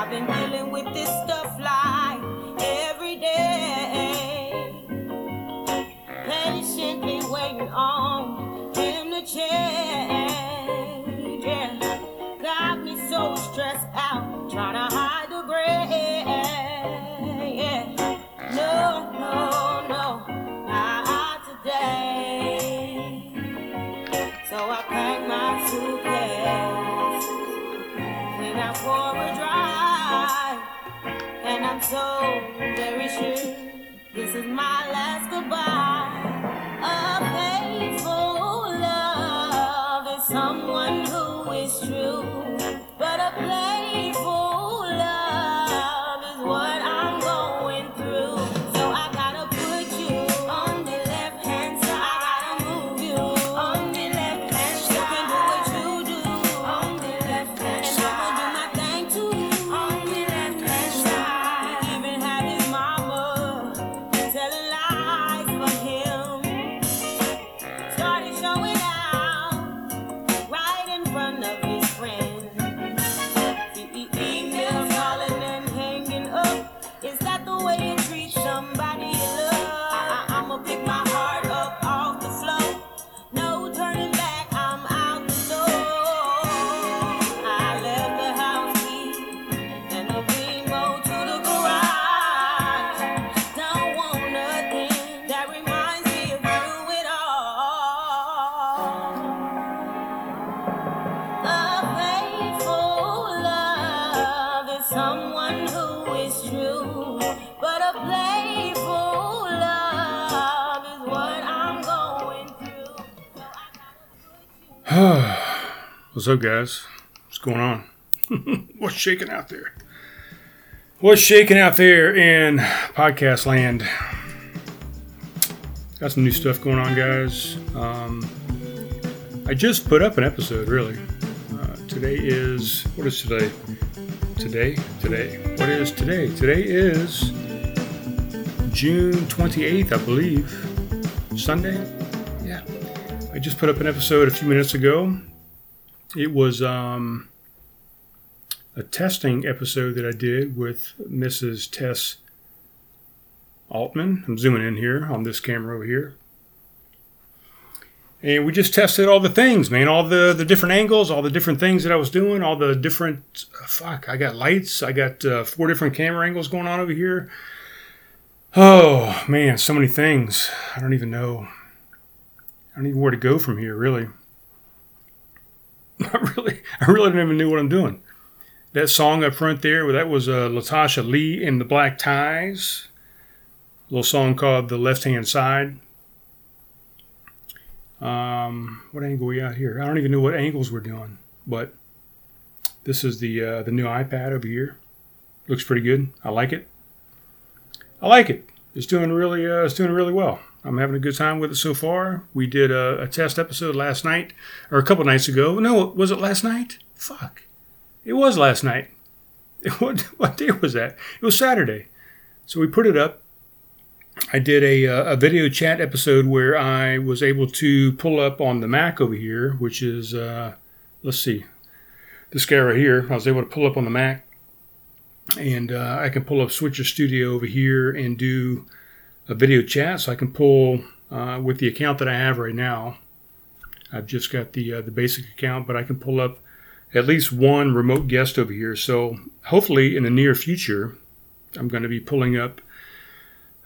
I've been dealing with this stuff like my last What's up, guys? What's going on? What's shaking out there? What's shaking out there in podcast land? Got some new stuff going on, guys. Um, I just put up an episode, really. Uh, today is, what is today? Today? Today. What is today? Today is June 28th, I believe. Sunday? Yeah. I just put up an episode a few minutes ago. It was um, a testing episode that I did with Mrs. Tess Altman. I'm zooming in here on this camera over here. And we just tested all the things, man, all the, the different angles, all the different things that I was doing, all the different. Fuck, I got lights. I got uh, four different camera angles going on over here. Oh, man, so many things. I don't even know. I don't even know where to go from here, really. I really, I really don't even know what I'm doing. That song up front there, that was uh, Latasha Lee in the Black Ties. A little song called "The Left Hand Side." Um, what angle we got here? I don't even know what angles we're doing, but this is the uh, the new iPad over here. Looks pretty good. I like it. I like it. It's doing really, uh, it's doing really well. I'm having a good time with it so far. We did a, a test episode last night, or a couple nights ago. No, was it last night? Fuck. It was last night. What, what day was that? It was Saturday. So we put it up. I did a, uh, a video chat episode where I was able to pull up on the Mac over here, which is, uh, let's see, this guy right here. I was able to pull up on the Mac, and uh, I can pull up Switcher Studio over here and do a video chat. So I can pull uh, with the account that I have right now. I've just got the uh, the basic account, but I can pull up at least one remote guest over here. So hopefully, in the near future, I'm going to be pulling up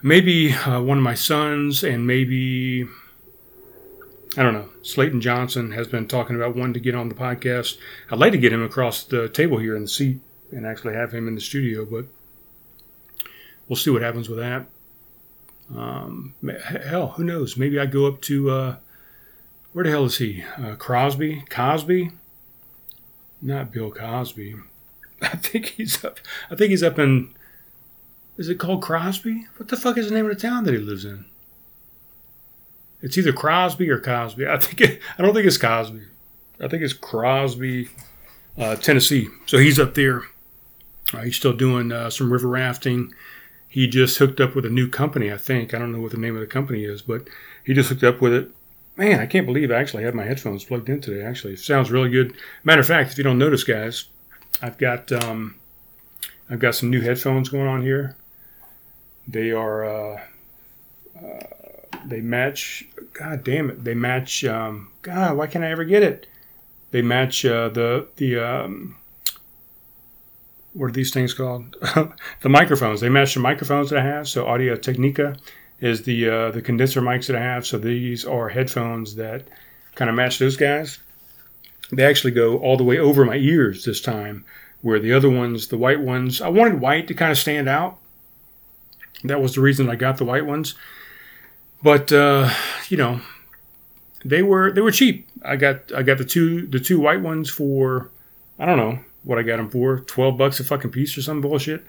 maybe uh, one of my sons and maybe I don't know. Slayton Johnson has been talking about wanting to get on the podcast. I'd like to get him across the table here in the seat and actually have him in the studio, but we'll see what happens with that. Um, hell, who knows? Maybe I go up to uh, where the hell is he? Uh, Crosby, Cosby, not Bill Cosby. I think he's up. I think he's up in. Is it called Crosby? What the fuck is the name of the town that he lives in? It's either Crosby or Cosby. I think. It, I don't think it's Cosby. I think it's Crosby, uh, Tennessee. So he's up there. Uh, he's still doing uh, some river rafting. He just hooked up with a new company. I think. I don't know what the name of the company is, but he just hooked up with it. Man, I can't believe I actually have my headphones plugged in today. Actually, it sounds really good. Matter of fact, if you don't notice, guys, I've got um, I've got some new headphones going on here. They are, uh, uh, they match, god damn it, they match, um, God, why can't I ever get it? They match uh, the, the, um, what are these things called? the microphones. They match the microphones that I have. So Audio Technica is the uh, the condenser mics that I have. So these are headphones that kind of match those guys. They actually go all the way over my ears this time, where the other ones, the white ones, I wanted white to kind of stand out. That was the reason I got the white ones. But uh, you know, they were they were cheap. I got I got the two the two white ones for I don't know what I got them for, twelve bucks a fucking piece or some bullshit,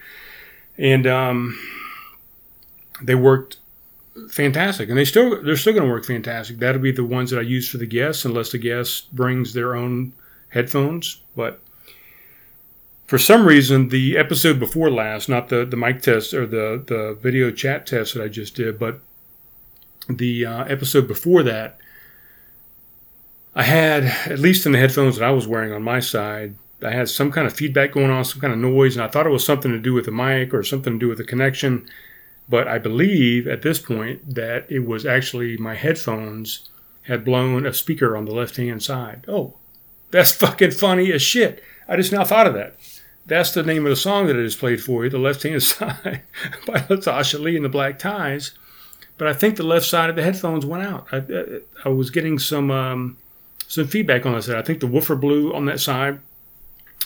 and um, they worked fantastic, and they still they're still going to work fantastic. That'll be the ones that I use for the guests, unless the guest brings their own headphones. But for some reason, the episode before last, not the the mic test or the the video chat test that I just did, but the uh, episode before that, I had at least in the headphones that I was wearing on my side, I had some kind of feedback going on, some kind of noise, and I thought it was something to do with the mic or something to do with the connection. But I believe at this point that it was actually my headphones had blown a speaker on the left hand side. Oh, that's fucking funny as shit. I just now thought of that. That's the name of the song that I just played for you, The Left Hand Side by Latasha Lee and the Black Ties. But I think the left side of the headphones went out. I, I, I was getting some um, some feedback on that side. I think the woofer blew on that side.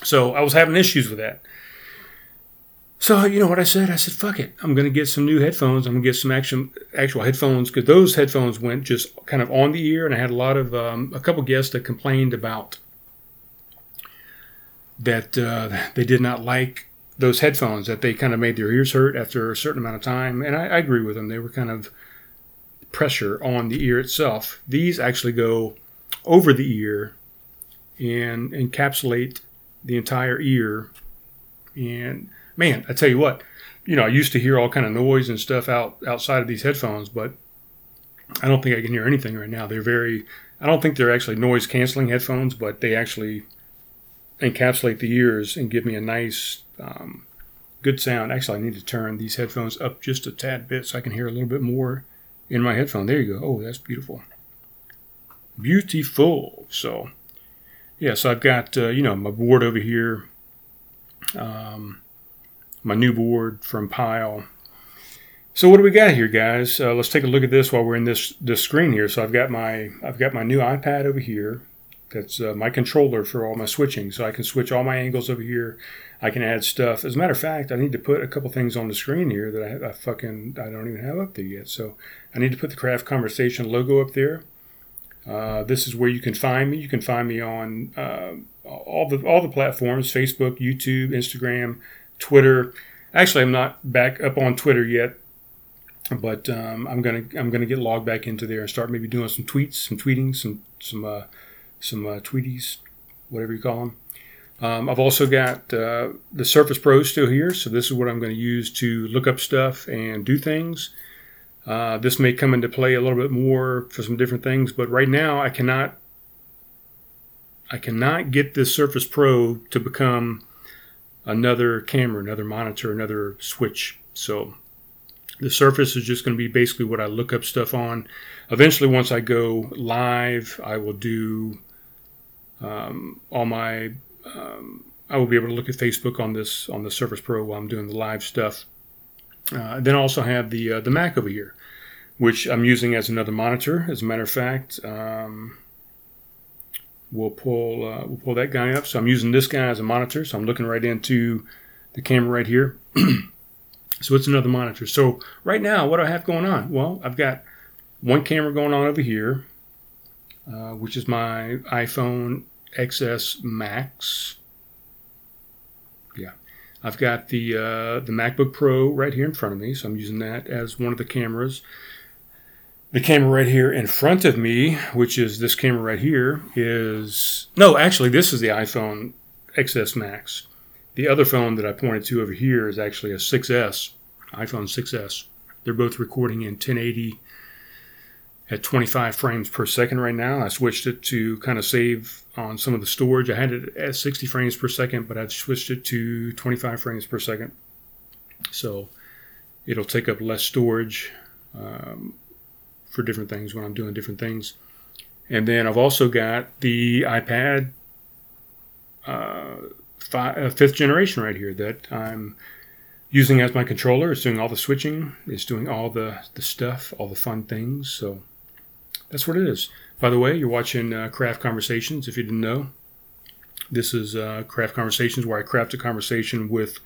So I was having issues with that. So you know what I said? I said, "Fuck it! I'm going to get some new headphones. I'm going to get some actual actual headphones because those headphones went just kind of on the ear, and I had a lot of um, a couple guests that complained about that uh, they did not like those headphones that they kind of made their ears hurt after a certain amount of time, and I, I agree with them. They were kind of pressure on the ear itself. These actually go over the ear and encapsulate the entire ear and man, I tell you what, you know, I used to hear all kind of noise and stuff out outside of these headphones, but I don't think I can hear anything right now. They're very, I don't think they're actually noise canceling headphones, but they actually encapsulate the ears and give me a nice, um, good sound. Actually, I need to turn these headphones up just a tad bit so I can hear a little bit more in my headphone. There you go. Oh, that's beautiful. Beautiful. So, yeah, so I've got, uh, you know, my board over here. Um, my new board from Pyle. So what do we got here, guys? Uh, let's take a look at this while we're in this this screen here. So I've got my I've got my new iPad over here. That's uh, my controller for all my switching. So I can switch all my angles over here. I can add stuff. As a matter of fact, I need to put a couple things on the screen here that I, I fucking I don't even have up there yet. So I need to put the Craft Conversation logo up there. Uh, this is where you can find me. You can find me on uh, all the all the platforms: Facebook, YouTube, Instagram, Twitter. Actually, I'm not back up on Twitter yet, but um, I'm gonna I'm gonna get logged back into there and start maybe doing some tweets, some tweeting, some some uh, some uh, tweeties, whatever you call them. Um, I've also got uh, the Surface Pro still here, so this is what I'm going to use to look up stuff and do things. Uh, this may come into play a little bit more for some different things, but right now I cannot I cannot get this Surface Pro to become another camera, another monitor, another switch. So the Surface is just going to be basically what I look up stuff on. Eventually, once I go live, I will do um, all my. Um, I will be able to look at Facebook on this on the Surface Pro while I'm doing the live stuff. Uh, then I also have the uh, the Mac over here, which I'm using as another monitor. As a matter of fact, um, we'll pull uh, we'll pull that guy up. So I'm using this guy as a monitor. So I'm looking right into the camera right here. so it's another monitor. So right now, what do I have going on? Well, I've got one camera going on over here, uh, which is my iPhone XS Max. I've got the uh, the MacBook Pro right here in front of me. So I'm using that as one of the cameras. The camera right here in front of me, which is this camera right here, is no, actually, this is the iPhone XS Max. The other phone that I pointed to over here is actually a 6S, iPhone 6S. They're both recording in 1080 at 25 frames per second right now. I switched it to kind of save on some of the storage. I had it at 60 frames per second, but I've switched it to 25 frames per second. So it'll take up less storage um, for different things when I'm doing different things. And then I've also got the iPad uh, five, uh, fifth generation right here that I'm using as my controller. It's doing all the switching. It's doing all the, the stuff, all the fun things. So that's what it is. By the way, you're watching uh, Craft Conversations. If you didn't know, this is uh, Craft Conversations, where I craft a conversation with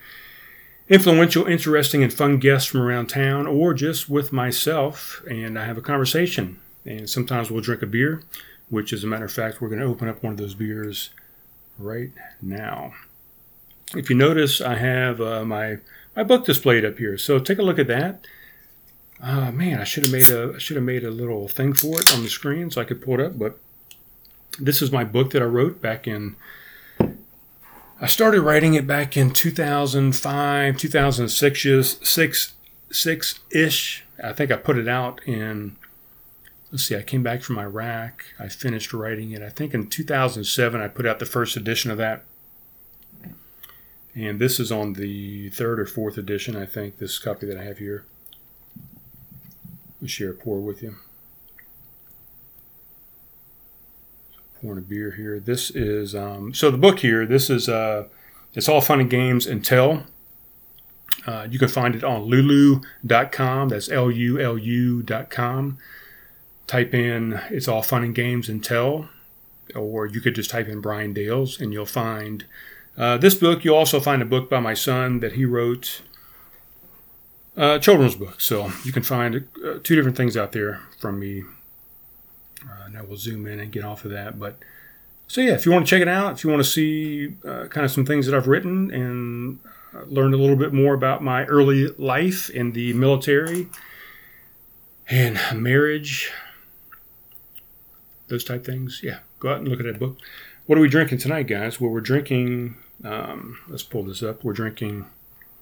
influential, interesting, and fun guests from around town, or just with myself, and I have a conversation. And sometimes we'll drink a beer, which, as a matter of fact, we're going to open up one of those beers right now. If you notice, I have uh, my my book displayed up here, so take a look at that. Uh, man, I should have made a I should have made a little thing for it on the screen so I could pull it up. But this is my book that I wrote back in. I started writing it back in 2005, 2006 six six ish. I think I put it out in. Let's see. I came back from Iraq. I finished writing it. I think in 2007 I put out the first edition of that. And this is on the third or fourth edition, I think, this copy that I have here share a pour with you. Pouring a beer here. This is um, so the book here. This is uh, it's all fun and games until. Uh, you can find it on lulu.com. That's L U L U.com. Type in it's all fun and games until, or you could just type in Brian Dales and you'll find uh, this book. You'll also find a book by my son that he wrote uh, children's book. So you can find uh, two different things out there from me. Uh, now we'll zoom in and get off of that. But so yeah, if you want to check it out, if you want to see uh, kind of some things that I've written and uh, learn a little bit more about my early life in the military and marriage, those type things, yeah, go out and look at that book. What are we drinking tonight, guys? Well, we're drinking. Um, let's pull this up. We're drinking.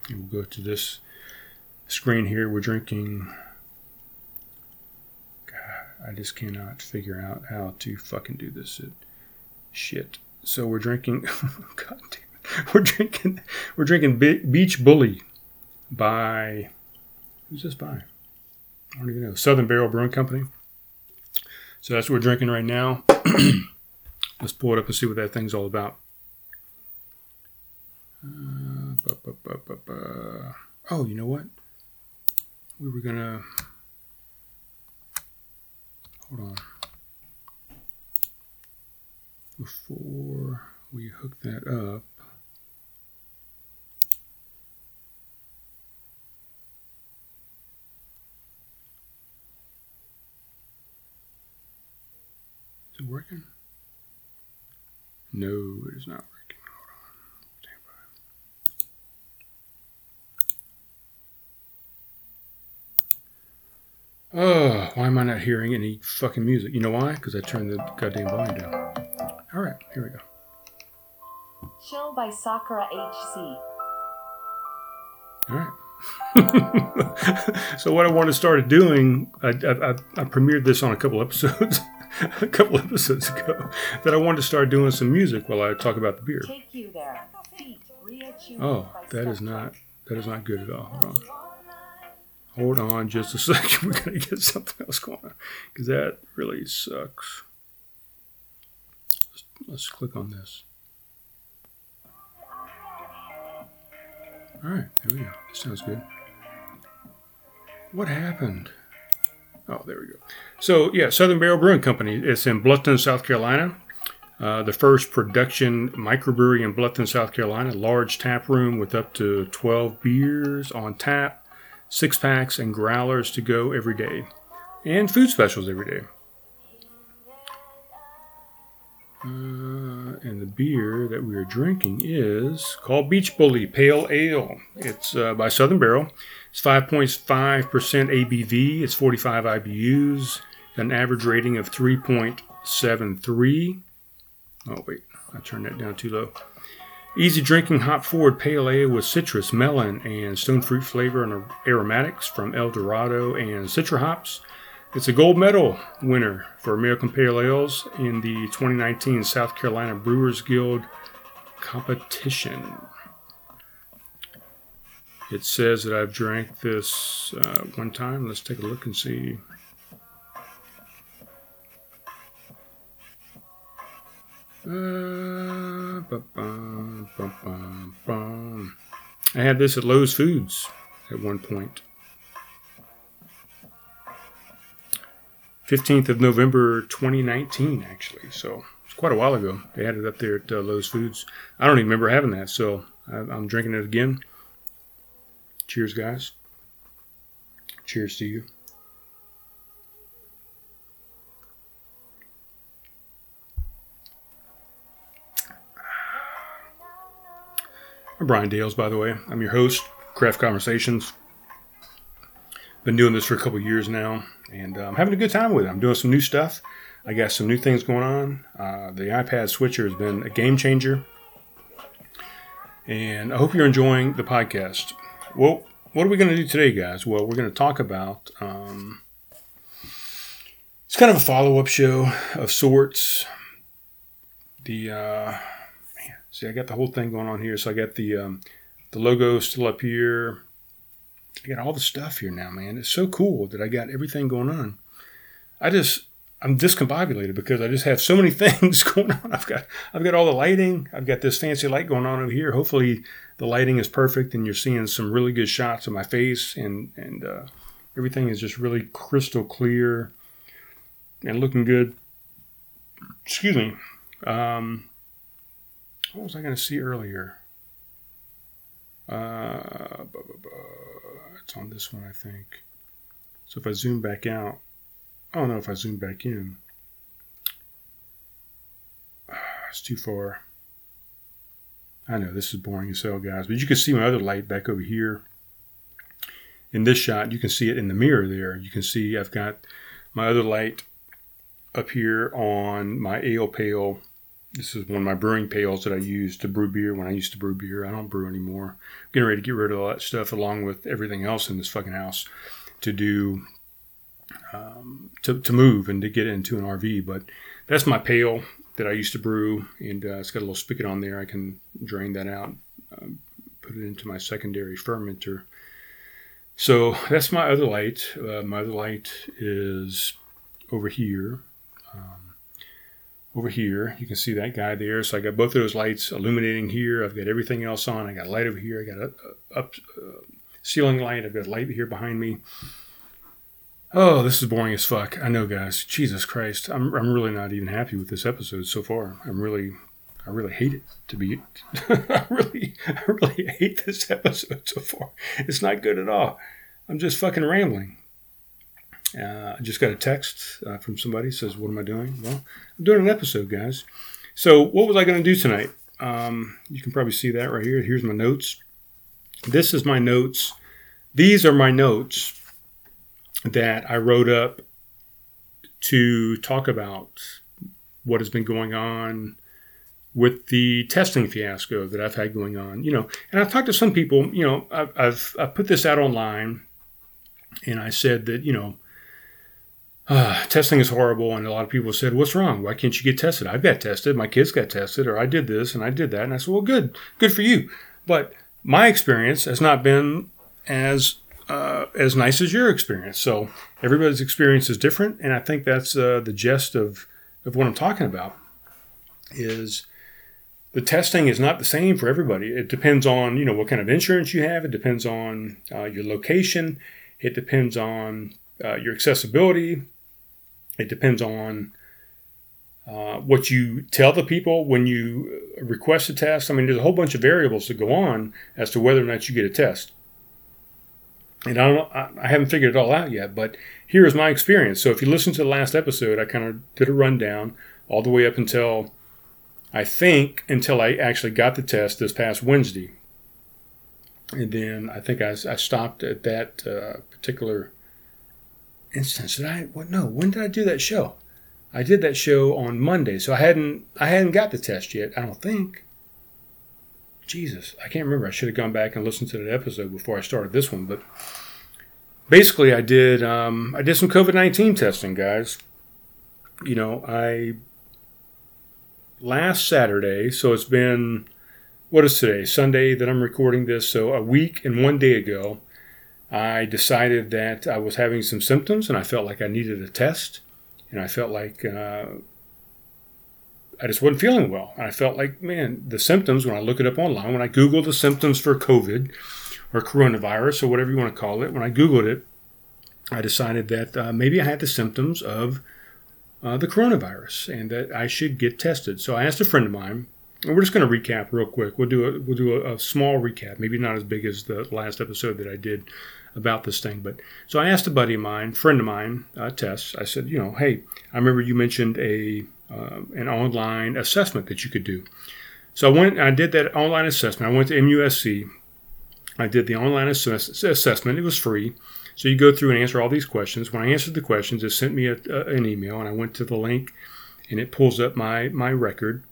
We'll go to this screen here, we're drinking. God, I just cannot figure out how to fucking do this shit. So we're drinking. God damn it. We're drinking. We're drinking Beach Bully by. Who's this by? I don't even know. Southern Barrel Brewing Company. So that's what we're drinking right now. Let's pull it up and see what that thing's all about. Uh, oh, you know what? We were gonna hold on before we hook that up Is it working? No, it is not working. Oh, why am I not hearing any fucking music? You know why? Because I turned the goddamn volume down. All right, here we go. Chill by Sakura HC. All right. so what I wanted to start doing, I, I, I premiered this on a couple episodes, a couple episodes ago, that I wanted to start doing some music while I talk about the beer. Take you there. Oh, that is not that is not good at all. Hold on. Just a second. We're going to get something else going on because that really sucks. Let's, let's click on this. All right, there we go. This sounds good. What happened? Oh, there we go. So, yeah, Southern Barrel Brewing Company. It's in Bluffton, South Carolina. Uh, the first production microbrewery in Bluffton, South Carolina. Large tap room with up to 12 beers on tap six packs and growlers to go every day, and food specials every day. Uh, and the beer that we are drinking is called Beach Bully Pale Ale. It's uh, by Southern Barrel. It's 5.5% ABV. It's 45 IBUs. An average rating of 3.73. Oh, wait. I turned that down too low. Easy drinking hop forward pale ale with citrus, melon, and stone fruit flavor and aromatics from El Dorado and Citra hops. It's a gold medal winner for American Pale Ales in the 2019 South Carolina Brewers Guild competition. It says that I've drank this uh, one time. Let's take a look and see. I had this at Lowe's Foods at one point. 15th of November 2019, actually. So it's quite a while ago. They had it up there at uh, Lowe's Foods. I don't even remember having that, so I, I'm drinking it again. Cheers, guys. Cheers to you. I'm Brian Dales, by the way. I'm your host, Craft Conversations. Been doing this for a couple years now, and I'm having a good time with it. I'm doing some new stuff. I got some new things going on. Uh, the iPad switcher has been a game changer, and I hope you're enjoying the podcast. Well, what are we going to do today, guys? Well, we're going to talk about. Um, it's kind of a follow-up show of sorts. The uh, see, I got the whole thing going on here. So I got the um, the logo still up here. I got all the stuff here now, man. It's so cool that I got everything going on. I just I'm discombobulated because I just have so many things going on. I've got I've got all the lighting. I've got this fancy light going on over here. Hopefully the lighting is perfect and you're seeing some really good shots of my face and and uh, everything is just really crystal clear and looking good. Excuse me. Um, what was I going to see earlier? Uh, bu- bu- bu- it's on this one, I think. So if I zoom back out, oh no, if I zoom back in, it's too far. I know this is boring as hell, guys, but you can see my other light back over here. In this shot, you can see it in the mirror there. You can see I've got my other light up here on my ale. This is one of my brewing pails that I use to brew beer when I used to brew beer. I don't brew anymore. I'm getting ready to get rid of all that stuff along with everything else in this fucking house to do um, to, to move and to get into an RV. But that's my pail that I used to brew, and uh, it's got a little spigot on there. I can drain that out, um, put it into my secondary fermenter. So that's my other light. Uh, my other light is over here. Over here, you can see that guy there. So I got both of those lights illuminating here. I've got everything else on. I got a light over here. I got a, a up uh, ceiling light. I've got a light here behind me. Oh, this is boring as fuck. I know, guys. Jesus Christ, I'm I'm really not even happy with this episode so far. I'm really, I really hate it. To be, I really, I really hate this episode so far. It's not good at all. I'm just fucking rambling. Uh, I just got a text uh, from somebody says, "What am I doing?" Well, I'm doing an episode, guys. So, what was I going to do tonight? Um, you can probably see that right here. Here's my notes. This is my notes. These are my notes that I wrote up to talk about what has been going on with the testing fiasco that I've had going on. You know, and I've talked to some people. You know, I've I've, I've put this out online, and I said that you know. Uh, testing is horrible, and a lot of people said, "What's wrong? Why can't you get tested?" I've got tested, my kids got tested, or I did this and I did that, and I said, "Well, good, good for you." But my experience has not been as uh, as nice as your experience. So everybody's experience is different, and I think that's uh, the gist of of what I'm talking about. Is the testing is not the same for everybody. It depends on you know what kind of insurance you have. It depends on uh, your location. It depends on uh, your accessibility. It depends on uh, what you tell the people when you request a test. I mean, there's a whole bunch of variables that go on as to whether or not you get a test. And I don't, I, I haven't figured it all out yet, but here is my experience. So if you listen to the last episode, I kind of did a rundown all the way up until I think until I actually got the test this past Wednesday. And then I think I, I stopped at that uh, particular instance. Did I? What? No. When did I do that show? I did that show on Monday, so I hadn't I hadn't got the test yet. I don't think. Jesus, I can't remember. I should have gone back and listened to that episode before I started this one, but basically, I did um, I did some COVID nineteen testing, guys. You know, I last Saturday, so it's been what is today? Sunday that I'm recording this. So a week and one day ago, I decided that I was having some symptoms and I felt like I needed a test, and I felt like uh, I just wasn't feeling well. And I felt like, man, the symptoms when I look it up online, when I Google the symptoms for COVID or coronavirus or whatever you want to call it, when I Googled it, I decided that uh, maybe I had the symptoms of uh, the coronavirus and that I should get tested. So I asked a friend of mine, and we're just going to recap real quick. We'll do a we'll do a, a, small recap, maybe not as big as the last episode that I did about this thing. But so I asked a buddy of mine, friend of mine, uh, Tess. I said, you know, hey, I remember you mentioned a uh, an online assessment that you could do. So I went, I did that online assessment. I went to MUSC. I did the online assess- assessment. It was free. So you go through and answer all these questions. When I answered the questions, it sent me a, a, an email, and I went to the link, and it pulls up my my record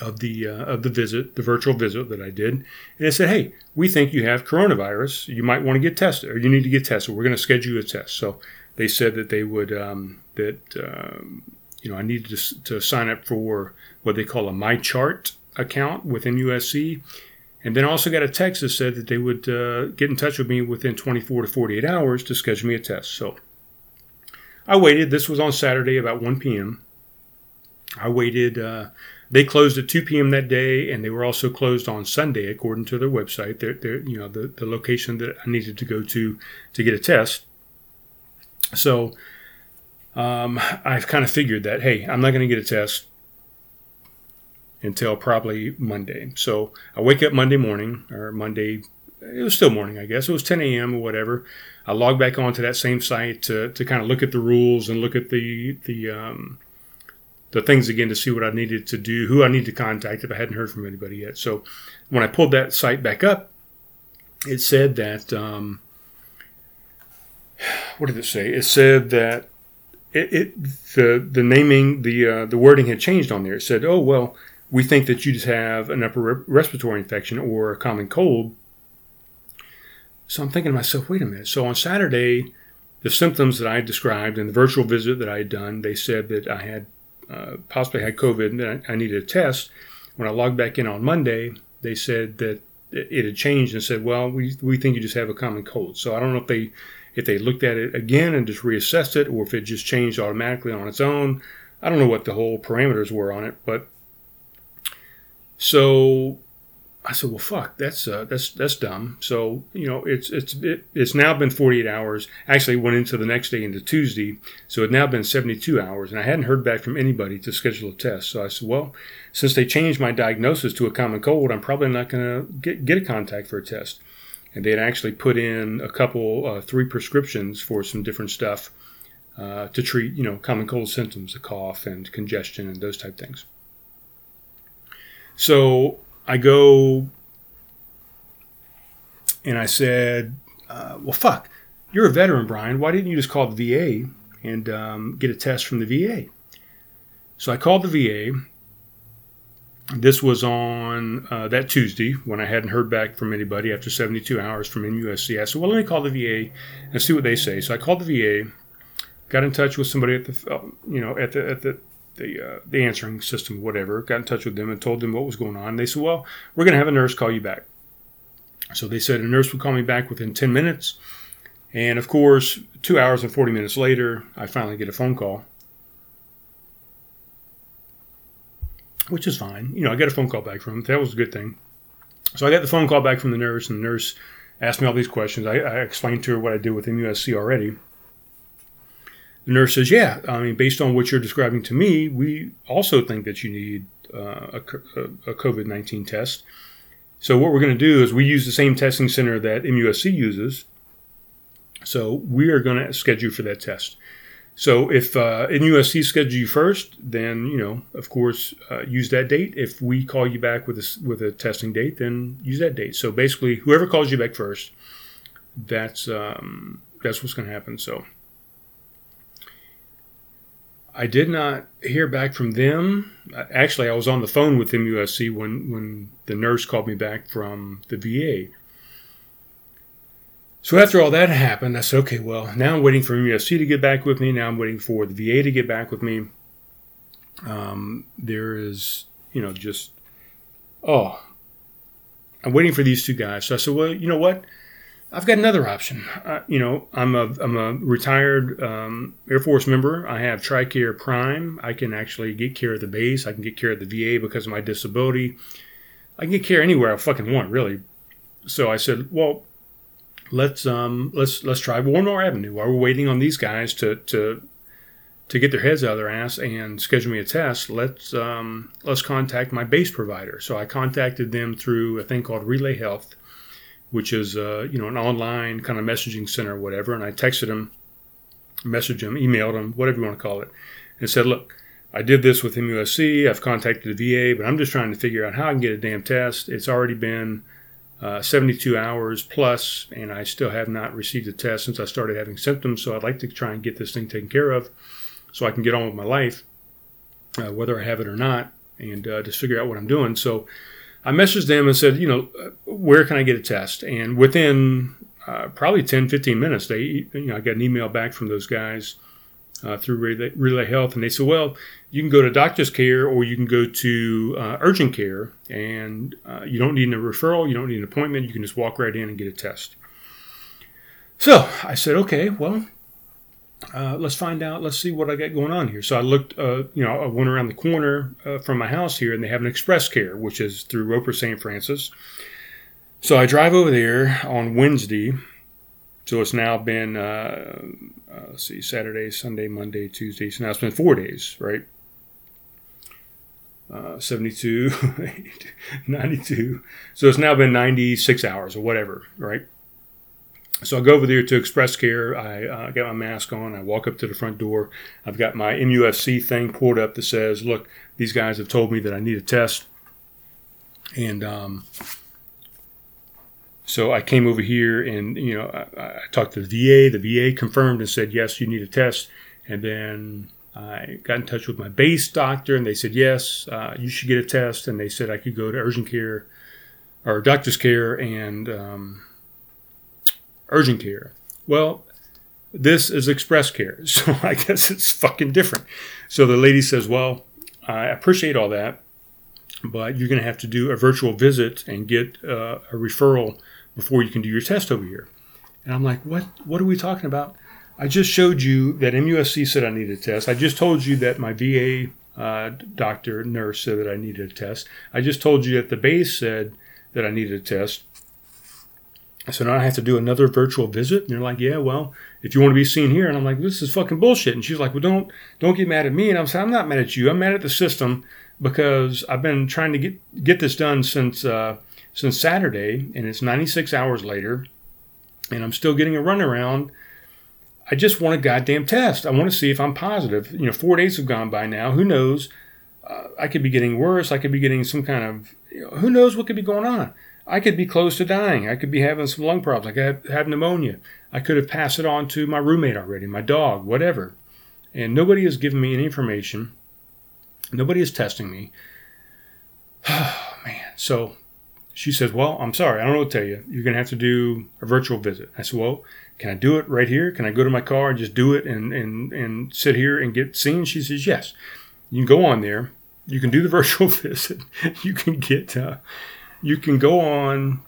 of the uh, of the visit, the virtual visit that I did, and it said, "Hey, we think you have coronavirus. You might want to get tested, or you need to get tested. We're going to schedule a test." So they said that they would um, that um, you know I needed to, to sign up for what they call a MyChart account within USC, and then also got a text that said that they would uh, get in touch with me within 24 to 48 hours to schedule me a test. So I waited. This was on Saturday about 1 p.m. I waited. Uh, they closed at 2 p.m. that day, and they were also closed on Sunday, according to their website. They're, they're, you know, the, the location that I needed to go to to get a test. So um, I've kind of figured that, hey, I'm not going to get a test until probably Monday. So I wake up Monday morning or Monday. It was still morning, I guess. It was 10 a.m. or whatever. I log back onto that same site to, to kind of look at the rules and look at the the um, the things again to see what I needed to do, who I need to contact if I hadn't heard from anybody yet. So when I pulled that site back up, it said that um, what did it say? It said that it, it the the naming the uh, the wording had changed on there. It said, "Oh well, we think that you just have an upper respiratory infection or a common cold." So I'm thinking to myself, wait a minute. So on Saturday, the symptoms that I described in the virtual visit that I had done, they said that I had uh, possibly had COVID and I, needed a test. When I logged back in on Monday, they said that it had changed and said, well, we, we think you just have a common cold. So I don't know if they if they looked at it again and just reassessed it or if it just changed automatically on its own. I don't know what the whole parameters were on it, but so I said, "Well, fuck, that's uh, that's that's dumb." So you know, it's it's it, it's now been 48 hours. Actually, went into the next day into Tuesday, so it now been 72 hours, and I hadn't heard back from anybody to schedule a test. So I said, "Well, since they changed my diagnosis to a common cold, I'm probably not going to get get a contact for a test." And they had actually put in a couple, uh, three prescriptions for some different stuff uh, to treat, you know, common cold symptoms, the cough and congestion and those type things. So I go and I said, uh, well, fuck, you're a veteran, Brian. Why didn't you just call the VA and um, get a test from the VA? So I called the VA. This was on uh, that Tuesday when I hadn't heard back from anybody after 72 hours from MUSC. I said, well, let me call the VA and see what they say. So I called the VA, got in touch with somebody at the, uh, you know, at the, at the, the uh, the answering system, whatever. Got in touch with them and told them what was going on. They said, "Well, we're going to have a nurse call you back." So they said a nurse would call me back within ten minutes, and of course, two hours and forty minutes later, I finally get a phone call, which is fine. You know, I got a phone call back from them. That was a good thing. So I got the phone call back from the nurse, and the nurse asked me all these questions. I, I explained to her what I did with MUSC already. The nurse says, "Yeah, I mean, based on what you're describing to me, we also think that you need uh, a, a COVID nineteen test. So what we're going to do is we use the same testing center that MUSC uses. So we are going to schedule for that test. So if uh, MUSC schedule you first, then you know, of course, uh, use that date. If we call you back with a, with a testing date, then use that date. So basically, whoever calls you back first, that's um, that's what's going to happen. So." I did not hear back from them. Actually, I was on the phone with MUSC when, when the nurse called me back from the VA. So after all that happened, I said, okay, well, now I'm waiting for MUSC to get back with me. Now I'm waiting for the VA to get back with me. Um, there is, you know, just, oh, I'm waiting for these two guys. So I said, well, you know what? I've got another option. Uh, you know, I'm a, I'm a retired um, Air Force member. I have TRICARE Prime. I can actually get care at the base. I can get care at the VA because of my disability. I can get care anywhere I fucking want, really. So I said, well, let's um let's let's try one more avenue while we're waiting on these guys to to to get their heads out of their ass and schedule me a test. Let's um let's contact my base provider. So I contacted them through a thing called Relay Health, which is uh, you know an online kind of messaging center or whatever. And I texted him, messaged him, emailed him, whatever you want to call it, and said, look. I did this with MUSC. I've contacted the VA, but I'm just trying to figure out how I can get a damn test. It's already been uh, 72 hours plus, and I still have not received a test since I started having symptoms. So I'd like to try and get this thing taken care of so I can get on with my life, uh, whether I have it or not, and uh, just figure out what I'm doing. So I messaged them and said, you know, where can I get a test? And within uh, probably 10, 15 minutes, they, you know, I got an email back from those guys uh, through Relay, Relay, Health, and they said, well, you can go to doctor's care or you can go to uh, urgent care, and uh, you don't need a referral, you don't need an appointment, you can just walk right in and get a test. So I said, okay, well, uh, let's find out, let's see what I got going on here. So I looked, uh, you know, I went around the corner uh, from my house here, and they have an express care, which is through Roper St. Francis. So I drive over there on Wednesday. So it's now been uh, uh, let's see, Saturday, Sunday, Monday, Tuesday. So now it's been four days, right? Uh, 72, 92. So it's now been 96 hours or whatever, right? So I go over there to Express Care. I uh, get my mask on. I walk up to the front door. I've got my MUSC thing pulled up that says, look, these guys have told me that I need a test. And um, so I came over here and, you know, I, I, talked to the VA. The VA confirmed and said, yes, you need a test. And then I got in touch with my base doctor and they said, yes, uh, you should get a test. And they said I could go to urgent care or doctor's care and um, urgent care. Well, this is express care. So I guess it's fucking different. So the lady says, well, I appreciate all that, but you're going to have to do a virtual visit and get uh, a referral before you can do your test over here. And I'm like, what? What are we talking about? I just showed you that MUSC said I needed a test. I just told you that my VA uh, doctor, nurse said that I needed a test. I just told you that the base said that I needed a test. So now I have to do another virtual visit. And they're like, yeah, well, if you want to be seen here. And I'm like, this is fucking bullshit. And she's like, well, don't don't get mad at me. And I'm saying, I'm not mad at you. I'm mad at the system because I've been trying to get get this done since uh, since Saturday, and it's 96 hours later, and I'm still getting a runaround. I just want a goddamn test. I want to see if I'm positive. You know, four days have gone by now. Who knows? Uh, I could be getting worse. I could be getting some kind of, you know, who knows what could be going on. I could be close to dying. I could be having some lung problems. I could have, have pneumonia. I could have passed it on to my roommate already, my dog, whatever. And nobody has given me any information. Nobody is testing me. Oh, man. So she says, Well, I'm sorry, I don't know what to tell you. You're going to have to do a virtual visit. I said, Well, can I do it right here? Can I go to my car and just do it and, and, and sit here and get seen? She says, Yes. You can go on there. You can do the virtual visit. You can get, uh, you can go on.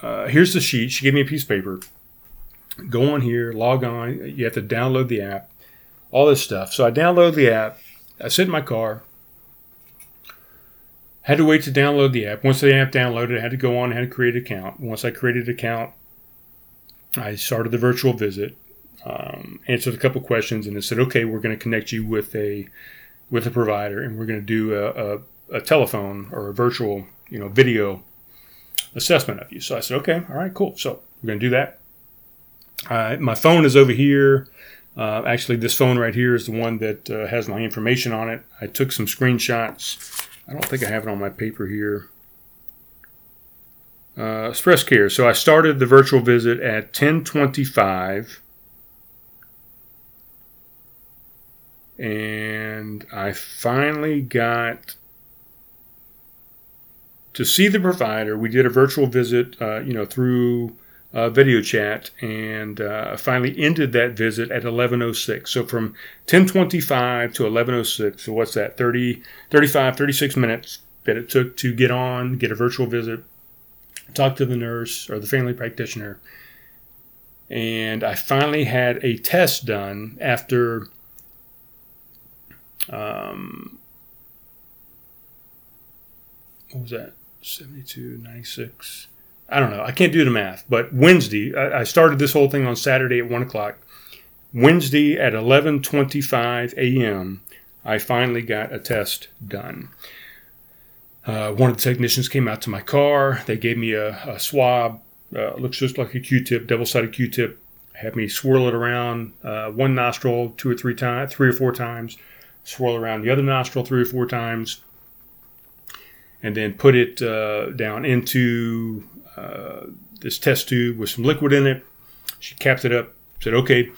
Uh, here's the sheet. She gave me a piece of paper. Go on here, log on. You have to download the app, all this stuff. So I download the app. I sit in my car. Had to wait to download the app. Once the app downloaded, I had to go on and had to create an account. Once I created an account, I started the virtual visit, um, answered a couple questions, and it said, "Okay, we're going to connect you with a with a provider, and we're going to do a, a, a telephone or a virtual, you know, video assessment of you." So I said, "Okay, all right, cool." So we're going to do that. Uh, my phone is over here. Uh, actually, this phone right here is the one that uh, has my information on it. I took some screenshots I don't think I have it on my paper here. Uh, Express Care. So I started the virtual visit at 1025. And I finally got to see the provider. We did a virtual visit, uh, you know, through uh, video chat and uh, finally ended that visit at 11.06. So from 10.25 to 11.06, so what's that, 30, 35, 36 minutes that it took to get on, get a virtual visit, talk to the nurse or the family practitioner. And I finally had a test done after um, what was that? 72, 96. I don't know. I can't do the math, but Wednesday, I, started this whole thing on Saturday at 1 o'clock. Wednesday at 11.25 a.m., I finally got a test done. Uh, one of the technicians came out to my car. They gave me a, a swab. Uh, looks just like a Q-tip, double-sided Q-tip. Had me swirl it around uh, one nostril two or three times, three or four times. Swirl around the other nostril three or four times and then put it uh, down into uh, this test tube with some liquid in it. She capped it up, said, okay,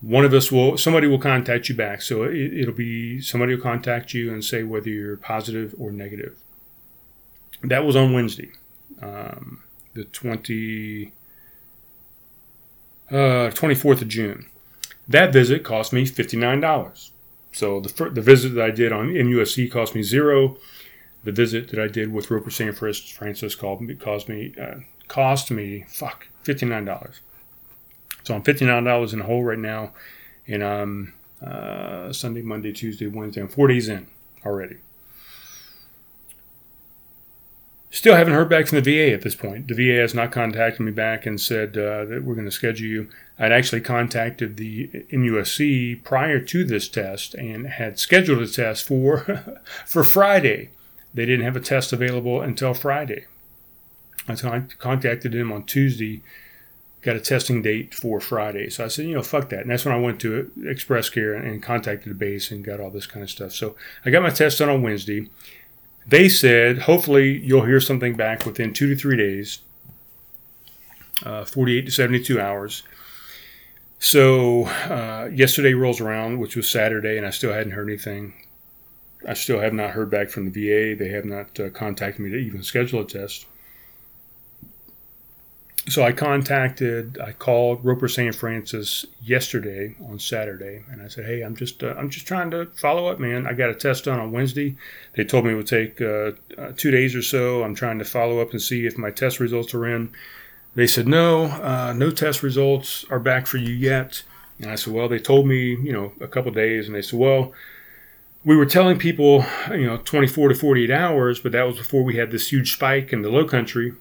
one of us will, somebody will contact you back. So it, will be, somebody will contact you and say whether you're positive or negative. That was on Wednesday, um, the 20, uh, 24th of June. That visit cost me $59. So the, the visit that I did on MUSC cost me zero the visit that I did with Roper St. Francis called me, caused me uh, cost me fuck fifty nine dollars. So I'm fifty nine dollars in the hole right now, and I'm uh, Sunday, Monday, Tuesday, Wednesday. I'm four days in already. Still haven't heard back from the VA at this point. The VA has not contacted me back and said uh, that we're going to schedule you. I'd actually contacted the MUSC prior to this test and had scheduled a test for for Friday. They didn't have a test available until Friday. I contacted them on Tuesday, got a testing date for Friday. So I said, you know, fuck that. And that's when I went to Express Care and contacted the base and got all this kind of stuff. So I got my test done on Wednesday. They said, hopefully, you'll hear something back within two to three days, uh, 48 to 72 hours. So uh, yesterday rolls around, which was Saturday, and I still hadn't heard anything. I still have not heard back from the VA. They have not uh, contacted me to even schedule a test. So I contacted, I called Roper St. Francis yesterday on Saturday, and I said, "Hey, I'm just, uh, I'm just trying to follow up, man. I got a test done on Wednesday. They told me it would take uh, uh, two days or so. I'm trying to follow up and see if my test results are in." They said, "No, uh, no test results are back for you yet." And I said, "Well, they told me, you know, a couple days," and they said, "Well." We were telling people, you know, 24 to 48 hours, but that was before we had this huge spike in the low country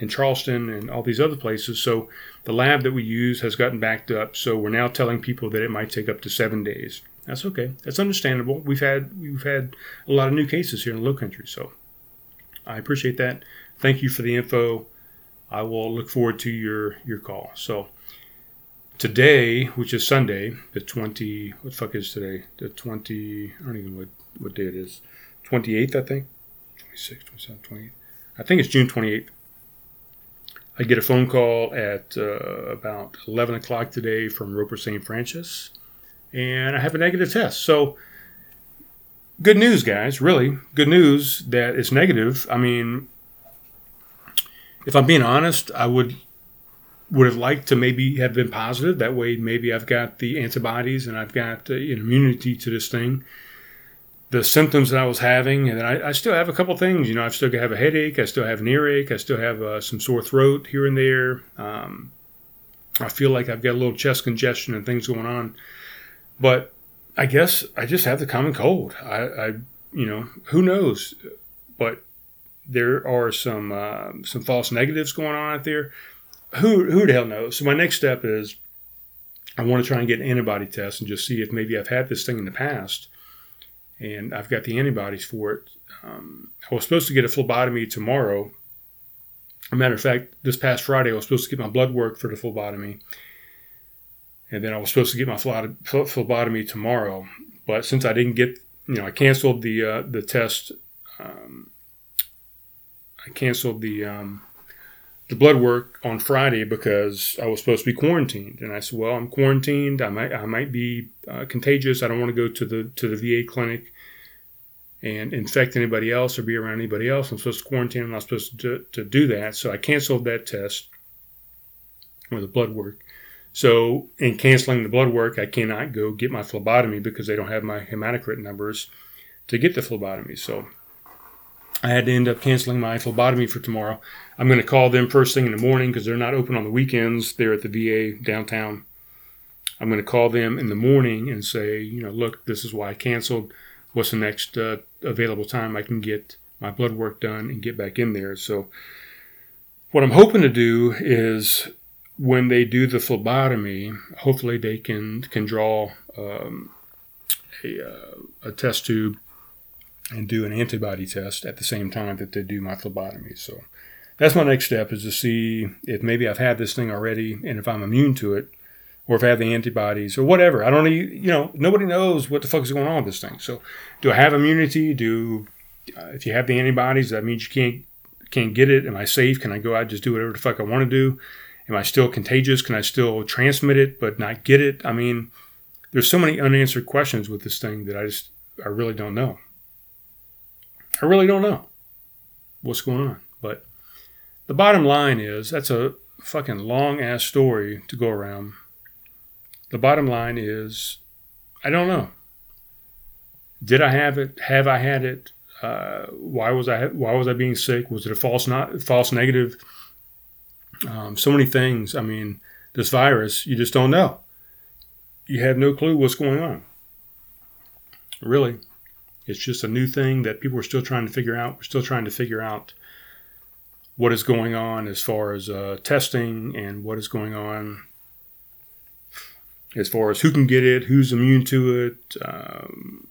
in Charleston and all these other places. So the lab that we use has gotten backed up. So we're now telling people that it might take up to seven days. That's okay. That's understandable. We've had we've had a lot of new cases here in the low country. So I appreciate that. Thank you for the info. I will look forward to your your call. So today, which is Sunday, the 20, what the fuck is today? The 20, I don't even know what, what day it is. 28th, I think. 26, 27, 28. I think it's June 28th. I get a phone call at uh, about 11 o'clock today from Roper St. Francis, and I have a negative test. So, good news, guys, really. Good news that it's negative. I mean, if I'm being honest, I would would have liked to maybe have been positive. That way, maybe I've got the antibodies and I've got uh, immunity to this thing. The symptoms that I was having, and I, I, still have a couple things. You know, I still have a headache. I still have an earache. I still have uh, some sore throat here and there. Um, I feel like I've got a little chest congestion and things going on. But I guess I just have the common cold. I, I you know, who knows? But there are some uh, some false negatives going on out there who who the hell knows? So my next step is I want to try and get an antibody test and just see if maybe I've had this thing in the past, and I've got the antibodies for it. Um, I was supposed to get a phlebotomy tomorrow. A matter of fact, this past Friday I was supposed to get my blood work for the phlebotomy, and then I was supposed to get my phlebotomy tomorrow. But since I didn't get, you know, I canceled the uh, the test. Um, I canceled the um, the blood work on Friday because I was supposed to be quarantined, and I said, "Well, I'm quarantined. I might I might be uh, contagious. I don't want to go to the to the VA clinic and infect anybody else or be around anybody else. I'm supposed to quarantine. I'm not supposed to, to do that. So I canceled that test. or the blood work. So, in canceling the blood work, I cannot go get my phlebotomy because they don't have my hematocrit numbers to get the phlebotomy. So, I had to end up canceling my phlebotomy for tomorrow. I'm going to call them first thing in the morning because they're not open on the weekends. They're at the VA downtown. I'm going to call them in the morning and say, you know, look, this is why I canceled. What's the next uh, available time I can get my blood work done and get back in there? So, what I'm hoping to do is when they do the phlebotomy, hopefully they can can draw um, a, uh, a test tube and do an antibody test at the same time that they do my phlebotomy. So that's my next step is to see if maybe I've had this thing already and if I'm immune to it or if I have the antibodies or whatever. I don't you know, nobody knows what the fuck is going on with this thing. So do I have immunity? Do uh, if you have the antibodies, that means you can't can't get it. Am I safe? Can I go out just do whatever the fuck I want to do? Am I still contagious? Can I still transmit it but not get it? I mean, there's so many unanswered questions with this thing that I just I really don't know. I really don't know what's going on. But the bottom line is that's a fucking long ass story to go around. The bottom line is I don't know. Did I have it? Have I had it? Uh, why was I why was I being sick? Was it a false not false negative? Um, so many things. I mean, this virus, you just don't know. You have no clue what's going on. Really. It's just a new thing that people are still trying to figure out. We're still trying to figure out what is going on as far as uh, testing and what is going on as far as who can get it, who's immune to it, um,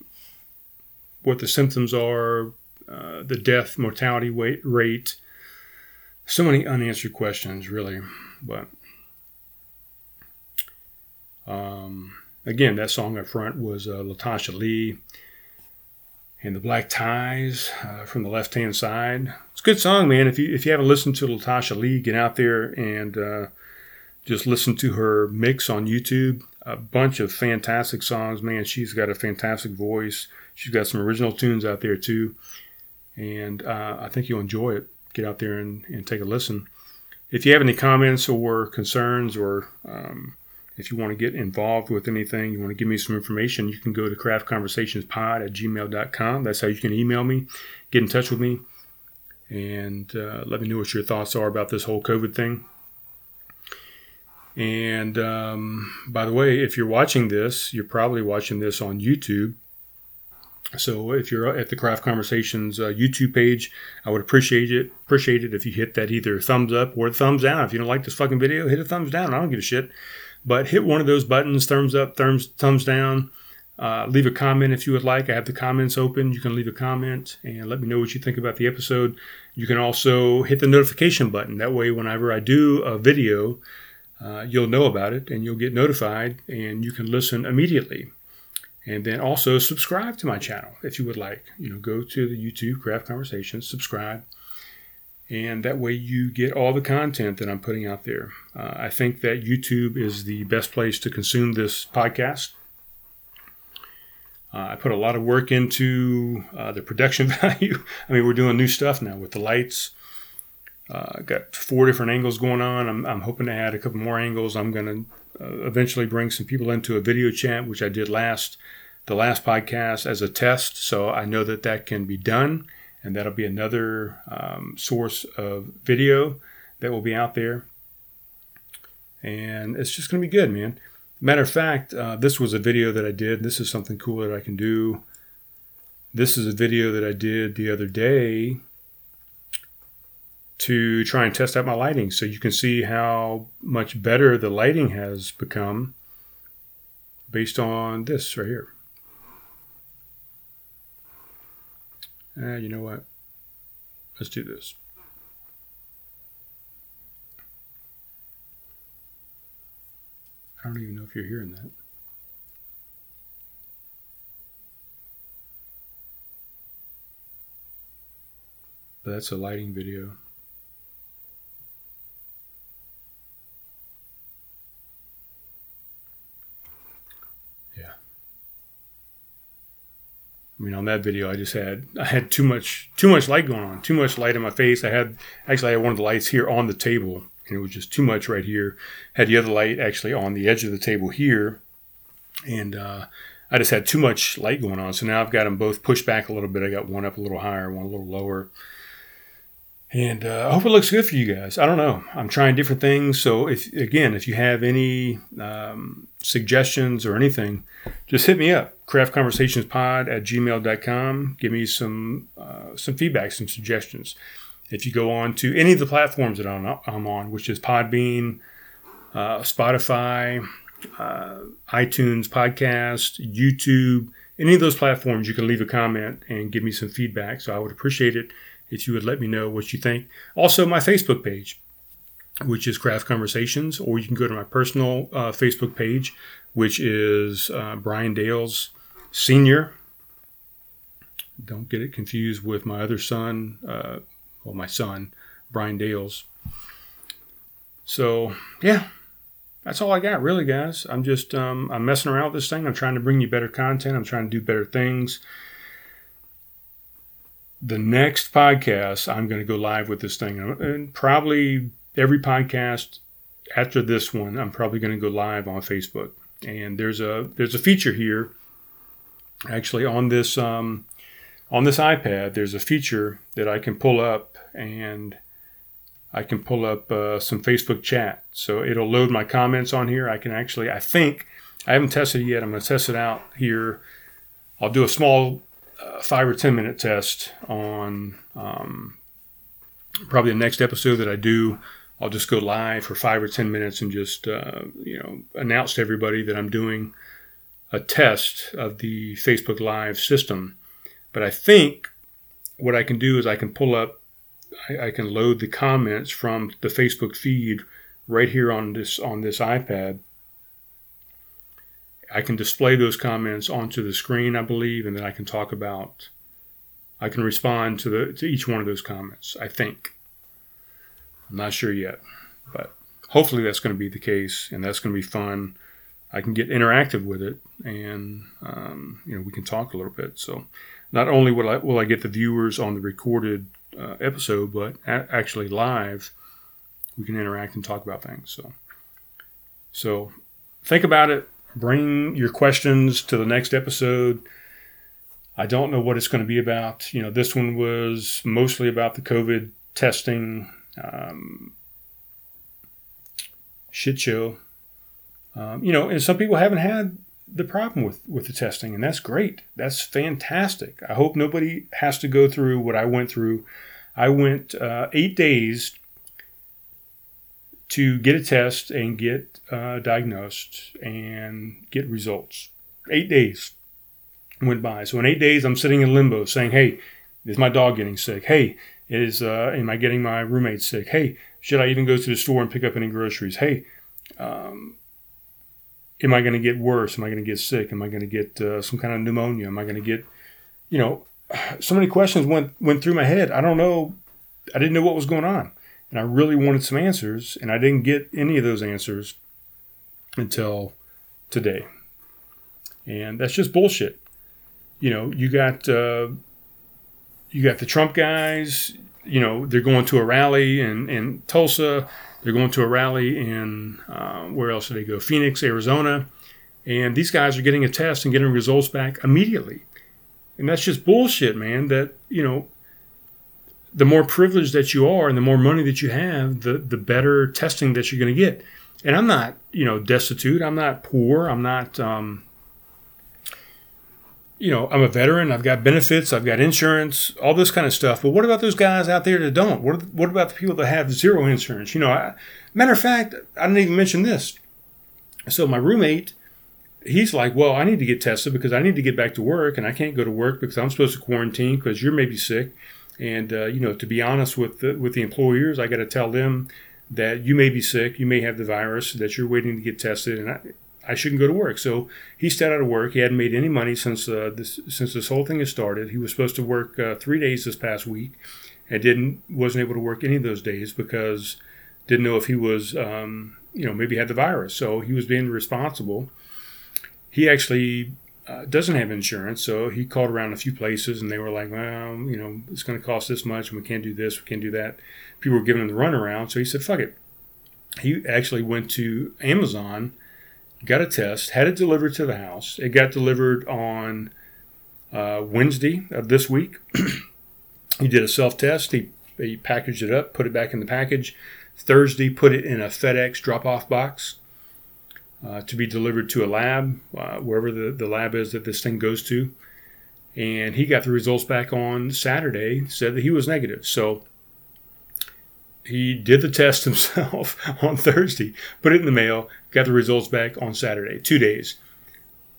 what the symptoms are, uh, the death mortality rate. So many unanswered questions, really. But um, again, that song up front was uh, Latasha Lee and the Black Ties uh, from the left hand side. It's a good song, man. If you if you haven't listened to Latasha Lee, get out there and uh, just listen to her mix on YouTube. A bunch of fantastic songs, man. She's got a fantastic voice. She's got some original tunes out there too, and uh, I think you'll enjoy it. Get out there and, and take a listen. If you have any comments or concerns or um, if you want to get involved with anything, you want to give me some information, you can go to craftconversationspod at gmail.com. That's how you can email me, get in touch with me, and uh, let me know what your thoughts are about this whole COVID thing. And um, by the way, if you're watching this, you're probably watching this on YouTube. So if you're at the Craft Conversations uh, YouTube page, I would appreciate it. Appreciate it if you hit that either thumbs up or thumbs down. If you don't like this fucking video, hit a thumbs down. I don't give a shit. But hit one of those buttons, thumbs up, thumbs, thumbs down. Uh, leave a comment if you would like. I have the comments open. You can leave a comment and let me know what you think about the episode. You can also hit the notification button. That way, whenever I do a video, uh, you'll know about it and you'll get notified and you can listen immediately. And then also subscribe to my channel if you would like. You know, go to the YouTube Craft Conversations, subscribe and that way you get all the content that I'm putting out there. Uh, I think that YouTube is the best place to consume this podcast. Uh, I put a lot of work into uh, the production value. I mean, we're doing new stuff now with the lights. Uh, got four different angles going on. I'm, I'm, hoping to add a couple more angles. I'm going to uh, eventually bring some people into a video chat, which I did last the last podcast as a test. So I know that that can be done and that'll be another um, source of video that will be out there. And it's just going to be good, man. Matter of fact, uh, this was a video that I did. This is something cool that I can do. This is a video that I did the other day to try and test out my lighting so you can see how much better the lighting has become based on this right here. Uh, you know what? Let's do this. I don't even know if you're hearing that. But that's a lighting video. I mean, on that video, I just had I had too much too much light going on, too much light in my face. I had actually I had one of the lights here on the table, and it was just too much right here. Had the other light actually on the edge of the table here, and uh, I just had too much light going on. So now I've got them both pushed back a little bit. I got one up a little higher, one a little lower. And uh, I hope it looks good for you guys. I don't know. I'm trying different things. So if again, if you have any um, suggestions or anything, just hit me up. Craftconversationspod at gmail.com. Give me some uh, some feedback, some suggestions. If you go on to any of the platforms that I'm, I'm on, which is Podbean, uh, Spotify, uh, iTunes podcast, YouTube, any of those platforms, you can leave a comment and give me some feedback. So I would appreciate it if you would let me know what you think. Also, my Facebook page, which is Craft Conversations, or you can go to my personal uh, Facebook page, which is uh, Brian Dales Senior. Don't get it confused with my other son, uh, well, my son, Brian Dales. So, yeah, that's all I got, really, guys. I'm just um, I'm messing around with this thing. I'm trying to bring you better content. I'm trying to do better things. The next podcast, I'm going to go live with this thing, and probably every podcast after this one, I'm probably going to go live on Facebook. And there's a there's a feature here, actually on this um, on this iPad. There's a feature that I can pull up and I can pull up uh, some Facebook chat. So it'll load my comments on here. I can actually, I think, I haven't tested it yet. I'm going to test it out here. I'll do a small five or 10 minute test on um, probably the next episode that I do. I'll just go live for five or 10 minutes and just, uh, you know, announce to everybody that I'm doing a test of the Facebook Live system. But I think what I can do is I can pull up I, I, can load the comments from the Facebook feed right here on this on this iPad. I can display those comments onto the screen, I believe, and then I can talk about. I can respond to the to each one of those comments. I think. I'm not sure yet, but hopefully that's going to be the case, and that's going to be fun. I can get interactive with it, and um, you know we can talk a little bit. So, not only will I will I get the viewers on the recorded uh, episode, but a- actually live, we can interact and talk about things. So, so think about it. Bring your questions to the next episode. I don't know what it's going to be about. You know, this one was mostly about the COVID testing um, shit show. Um, you know, and some people haven't had the problem with with the testing, and that's great. That's fantastic. I hope nobody has to go through what I went through. I went uh, eight days to get a test and get uh, diagnosed and get results. Eight days went by. So in eight days, I'm sitting in limbo, saying, "Hey, is my dog getting sick? Hey, is uh, am I getting my roommate sick? Hey, should I even go to the store and pick up any groceries? Hey." Um, am I going to get worse? Am I going to get sick? Am I going to get uh, some kind of pneumonia? Am I going to get, you know, so many questions went went through my head. I don't know. I didn't know what was going on, and I really wanted some answers, and I didn't get any of those answers until today. And that's just bullshit. You know, you got uh, you got the Trump guys. You know, they're going to a rally in in Tulsa they're going to a rally in uh, where else did they go? Phoenix, Arizona. And these guys are getting a test and getting results back immediately. And that's just bullshit, man. That, you know, the more privileged that you are and the more money that you have, the, the better testing that you're going to get. And I'm not, you know, destitute. I'm not poor. I'm not, um, you know, I'm a veteran. I've got benefits. I've got insurance, all this kind of stuff. But what about those guys out there that don't? What, what about the people that have zero insurance? You know, I, matter of fact, I didn't even mention this. So my roommate, he's like, well, I need to get tested because I need to get back to work, and I can't go to work because I'm supposed to quarantine because you're maybe sick. And uh, you know, to be honest with the, with the employers, I got to tell them that you may be sick, you may have the virus, that you're waiting to get tested, and I, I shouldn't go to work. So he stayed out of work. He hadn't made any money since uh, this since this whole thing has started. He was supposed to work uh, three days this past week, and didn't wasn't able to work any of those days because didn't know if he was um, you know maybe had the virus. So he was being responsible. He actually uh, doesn't have insurance, so he called around a few places, and they were like, "Well, you know, it's going to cost this much, and we can't do this, we can't do that." People were giving him the runaround, so he said, "Fuck it, he actually went to Amazon, got a test, had it delivered to the house. It got delivered on uh, Wednesday of this week. he did a self test. He, he packaged it up, put it back in the package. Thursday, put it in a FedEx drop off box uh, to be delivered to a lab, uh, wherever the, the lab is that this thing goes to. And he got the results back on Saturday, said that he was negative. So he did the test himself on Thursday, put it in the mail, got the results back on Saturday, two days.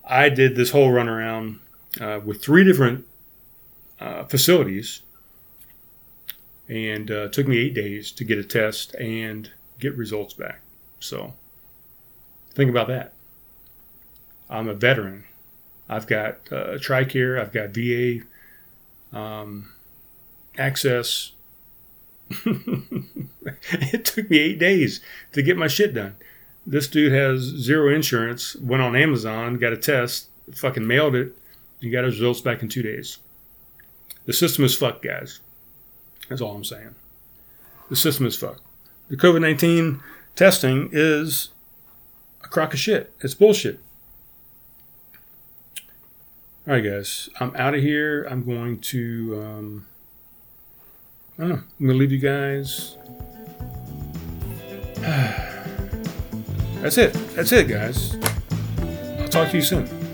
I did this whole runaround uh, with three different uh, facilities, and uh, took me eight days to get a test and get results back. So think about that. I'm a veteran. I've got uh, TRICARE, I've got VA um, access. it took me eight days to get my shit done. This dude has zero insurance, went on Amazon, got a test, fucking mailed it, and got his results back in two days. The system is fucked, guys. That's all I'm saying. The system is fucked. The COVID 19 testing is a crock of shit. It's bullshit. All right, guys. I'm out of here. I'm going to. Um, I don't know. I'm going to leave you guys. That's it. That's it, guys. I'll talk to you soon.